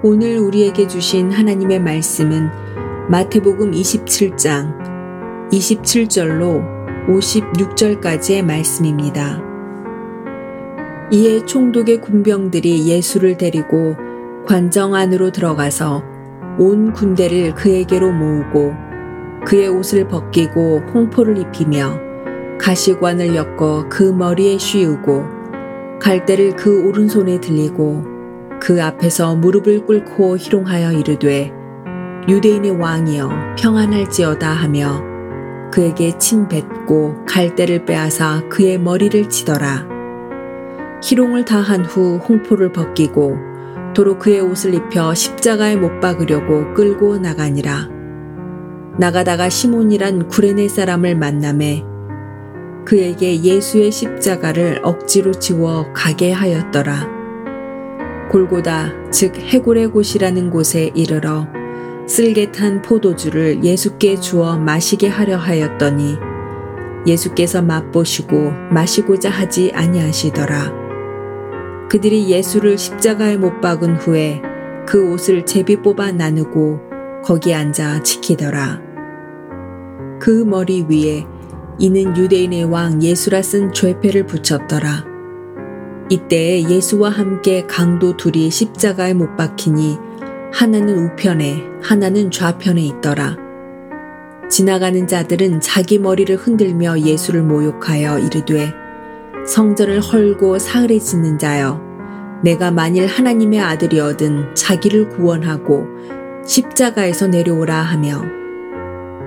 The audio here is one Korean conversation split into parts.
오늘 우리에게 주신 하나님의 말씀은 마태복음 27장 27절로 56절까지의 말씀입니다. 이에 총독의 군병들이 예수를 데리고 관정 안으로 들어가서 온 군대를 그에게로 모으고 그의 옷을 벗기고 홍포를 입히며 가시관을 엮어 그 머리에 씌우고 갈대를 그 오른손에 들리고 그 앞에서 무릎을 꿇고 희롱하여 이르되 유대인의 왕이여 평안할지어다 하며 그에게 침 뱉고 갈대를 빼앗아 그의 머리를 치더라. 희롱을 다한 후 홍포를 벗기고 도로 그의 옷을 입혀 십자가에 못 박으려고 끌고 나가니라. 나가다가 시몬이란 구레네 사람을 만남에 그에게 예수의 십자가를 억지로 지워 가게 하였더라. 골고다 즉 해골의 곳이라는 곳에 이르러 쓸개탄 포도주를 예수께 주어 마시게 하려 하였더니 예수께서 맛보시고 마시고자 하지 아니하시더라. 그들이 예수를 십자가에 못 박은 후에 그 옷을 제비 뽑아 나누고 거기 앉아 지키더라. 그 머리 위에 이는 유대인의 왕 예수라 쓴 죄패를 붙였더라. 이때에 예수와 함께 강도 둘이 십자가에 못 박히니 하나는 우편에 하나는 좌편에 있더라. 지나가는 자들은 자기 머리를 흔들며 예수를 모욕하여 이르되 성전을 헐고 사흘에 짓는 자여 내가 만일 하나님의 아들이어든 자기를 구원하고 십자가에서 내려오라 하며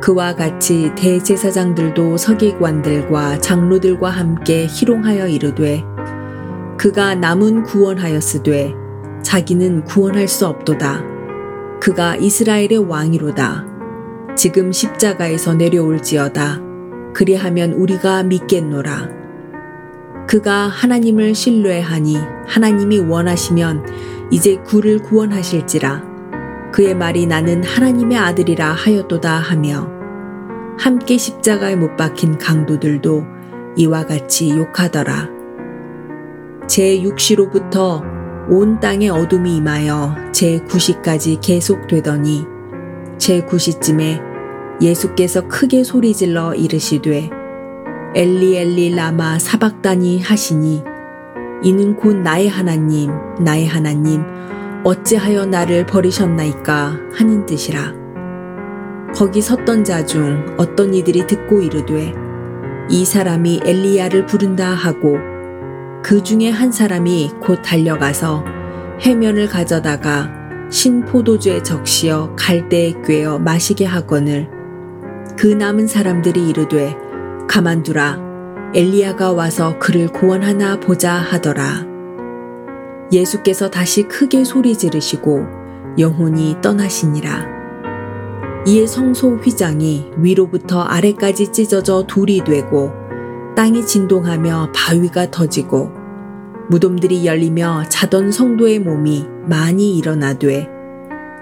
그와 같이 대제사장들도 서기관들과 장로들과 함께 희롱하여 이르되 그가 남은 구원하였으되 자기는 구원할 수 없도다. 그가 이스라엘의 왕이로다. 지금 십자가에서 내려올지어다. 그리하면 우리가 믿겠노라. 그가 하나님을 신뢰하니 하나님이 원하시면 이제 구를 구원하실지라. 그의 말이 나는 하나님의 아들이라 하였도다 하며 함께 십자가에 못 박힌 강도들도 이와 같이 욕하더라. 제6시로부터 온 땅에 어둠이 임하여 제9시까지 계속되더니 제9시쯤에 예수께서 크게 소리질러 이르시되 엘리 엘리 라마 사박다니 하시니 이는 곧 나의 하나님 나의 하나님 어찌하여 나를 버리셨나이까 하는 뜻이라. 거기 섰던 자 중 어떤 이들이 듣고 이르되 이 사람이 엘리야를 부른다 하고 그 중에 한 사람이 곧 달려가서 해면을 가져다가 신포도주에 적시어 갈대에 꿰어 마시게 하거늘 그 남은 사람들이 이르되 가만두라 엘리야가 와서 그를 구원하나 보자 하더라. 예수께서 다시 크게 소리 지르시고 영혼이 떠나시니라. 이에 성소 휘장이 위로부터 아래까지 찢어져 둘이 되고 땅이 진동하며 바위가 터지고 무덤들이 열리며 자던 성도의 몸이 많이 일어나되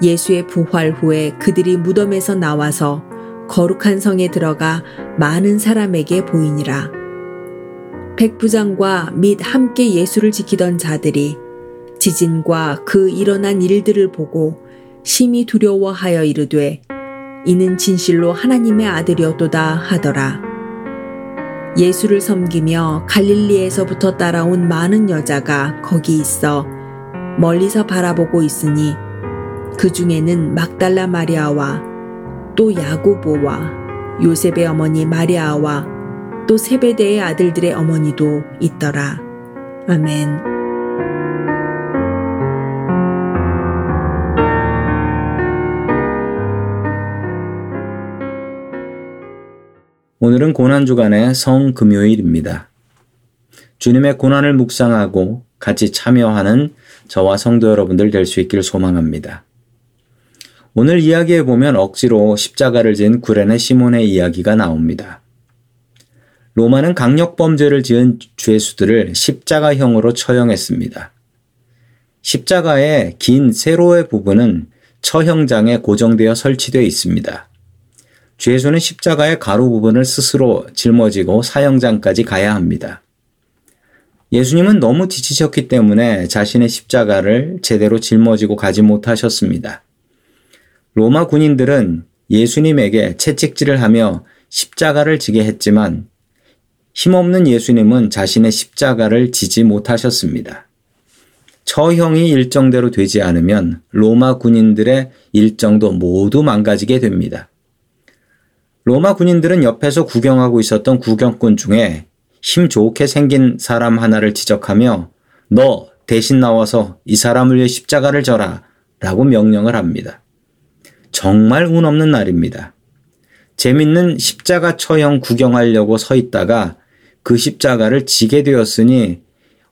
예수의 부활 후에 그들이 무덤에서 나와서 거룩한 성에 들어가 많은 사람에게 보이니라. 백부장과 및 함께 예수를 지키던 자들이 지진과 그 일어난 일들을 보고 심히 두려워하여 이르되 이는 진실로 하나님의 아들이었도다 하더라. 예수를 섬기며 갈릴리에서부터 따라온 많은 여자가 거기 있어 멀리서 바라보고 있으니 그 중에는 막달라 마리아와 또 야고보와 요셉의 어머니 마리아와 또 세베대의 아들들의 어머니도 있더라. 아멘. 오늘은 고난주간의 성금요일입니다. 주님의 고난을 묵상하고 같이 참여하는 저와 성도 여러분들 될 수 있길 소망합니다. 오늘 이야기에 보면 억지로 십자가를 진 구레네 시몬의 이야기가 나옵니다. 로마는 강력범죄를 지은 죄수들을 십자가형으로 처형했습니다. 십자가의 긴 세로의 부분은 처형장에 고정되어 설치되어 있습니다. 죄수는 십자가의 가로 부분을 스스로 짊어지고 사형장까지 가야 합니다. 예수님은 너무 지치셨기 때문에 자신의 십자가를 제대로 짊어지고 가지 못하셨습니다. 로마 군인들은 예수님에게 채찍질을 하며 십자가를 지게 했지만 힘없는 예수님은 자신의 십자가를 지지 못하셨습니다. 처형이 일정대로 되지 않으면 로마 군인들의 일정도 모두 망가지게 됩니다. 로마 군인들은 옆에서 구경하고 있었던 구경꾼 중에 힘 좋게 생긴 사람 하나를 지적하며 너 대신 나와서 이 사람을 위해 십자가를 져라 라고 명령을 합니다. 정말 운 없는 날입니다. 재밌는 십자가 처형 구경하려고 서 있다가 그 십자가를 지게 되었으니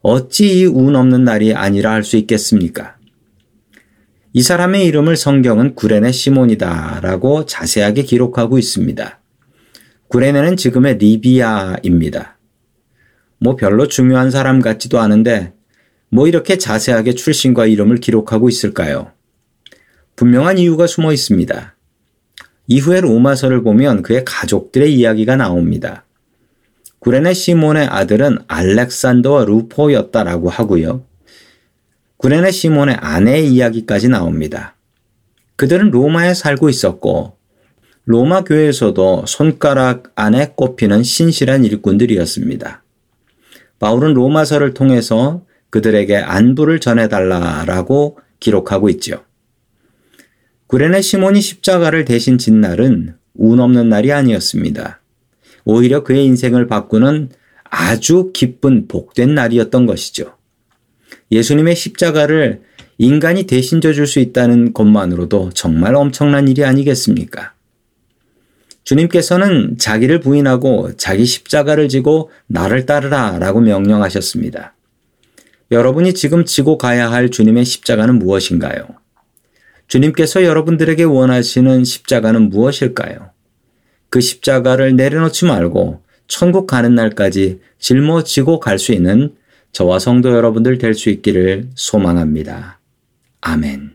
어찌 이 운 없는 날이 아니라 할 수 있겠습니까? 이 사람의 이름을 성경은 구레네 시몬이다 라고 자세하게 기록하고 있습니다. 구레네는 지금의 리비아입니다. 뭐 별로 중요한 사람 같지도 않은데 뭐 이렇게 자세하게 출신과 이름을 기록하고 있을까요? 분명한 이유가 숨어 있습니다. 이후에 로마서를 보면 그의 가족들의 이야기가 나옵니다. 구레네 시몬의 아들은 알렉산더와 루포였다라고 하고요. 구레네 시몬의 아내의 이야기까지 나옵니다. 그들은 로마에 살고 있었고 로마 교회에서도 손가락 안에 꼽히는 신실한 일꾼들이었습니다. 바울은 로마서를 통해서 그들에게 안부를 전해달라라고 기록하고 있죠. 구레네 시몬이 십자가를 대신 진 날은 운 없는 날이 아니었습니다. 오히려 그의 인생을 바꾸는 아주 기쁜 복된 날이었던 것이죠. 예수님의 십자가를 인간이 대신 져줄 수 있다는 것만으로도 정말 엄청난 일이 아니겠습니까? 주님께서는 자기를 부인하고 자기 십자가를 지고 나를 따르라 라고 명령하셨습니다. 여러분이 지금 지고 가야 할 주님의 십자가는 무엇인가요? 주님께서 여러분들에게 원하시는 십자가는 무엇일까요? 그 십자가를 내려놓지 말고 천국 가는 날까지 짊어지고 갈 수 있는 저와 성도 여러분들 될 수 있기를 소망합니다. 아멘.